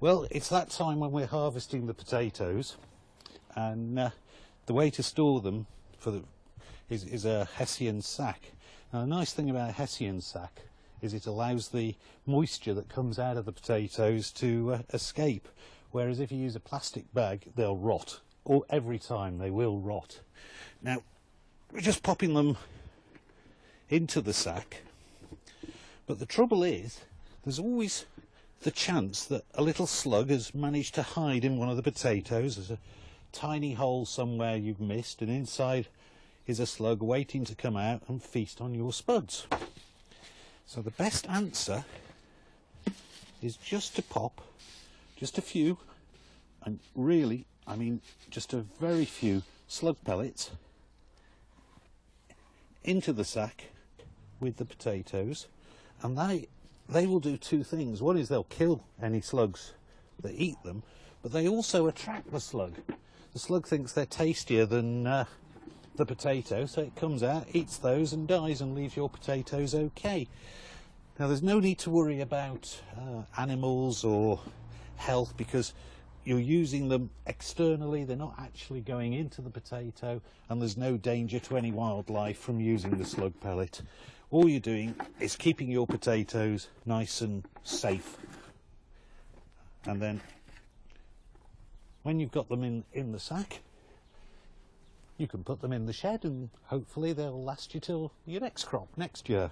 Well, it's that time when we're harvesting the potatoes, and uh, the way to store them for the, is, is a Hessian sack. Now, the nice thing about a Hessian sack is it allows the moisture that comes out of the potatoes to uh, escape, whereas if you use a plastic bag, they'll rot. Or every time they will rot. Now, we're just popping them into the sack, but the trouble is, there's always the chance that a little slug has managed to hide in one of the potatoes. There's a tiny hole somewhere you've missed, and inside is a slug waiting to come out and feast on your spuds. So the best answer is just to pop just a few, and really, I mean, just a very few slug pellets into the sack with the potatoes, and they they will do two things. One is they'll kill any slugs that eat them, but they also attract the slug. The slug thinks they're tastier than uh, the potato, so it comes out, eats those, and dies, and leaves your potatoes okay. Now, there's no need to worry about uh, animals or health because you're using them externally, they're not actually going into the potato, and there's no danger to any wildlife from using the slug pellet all you're doing is keeping your potatoes nice and safe. And then when you've got them in, in the sack, you can put them in the shed and hopefully they'll last you till your next crop next year.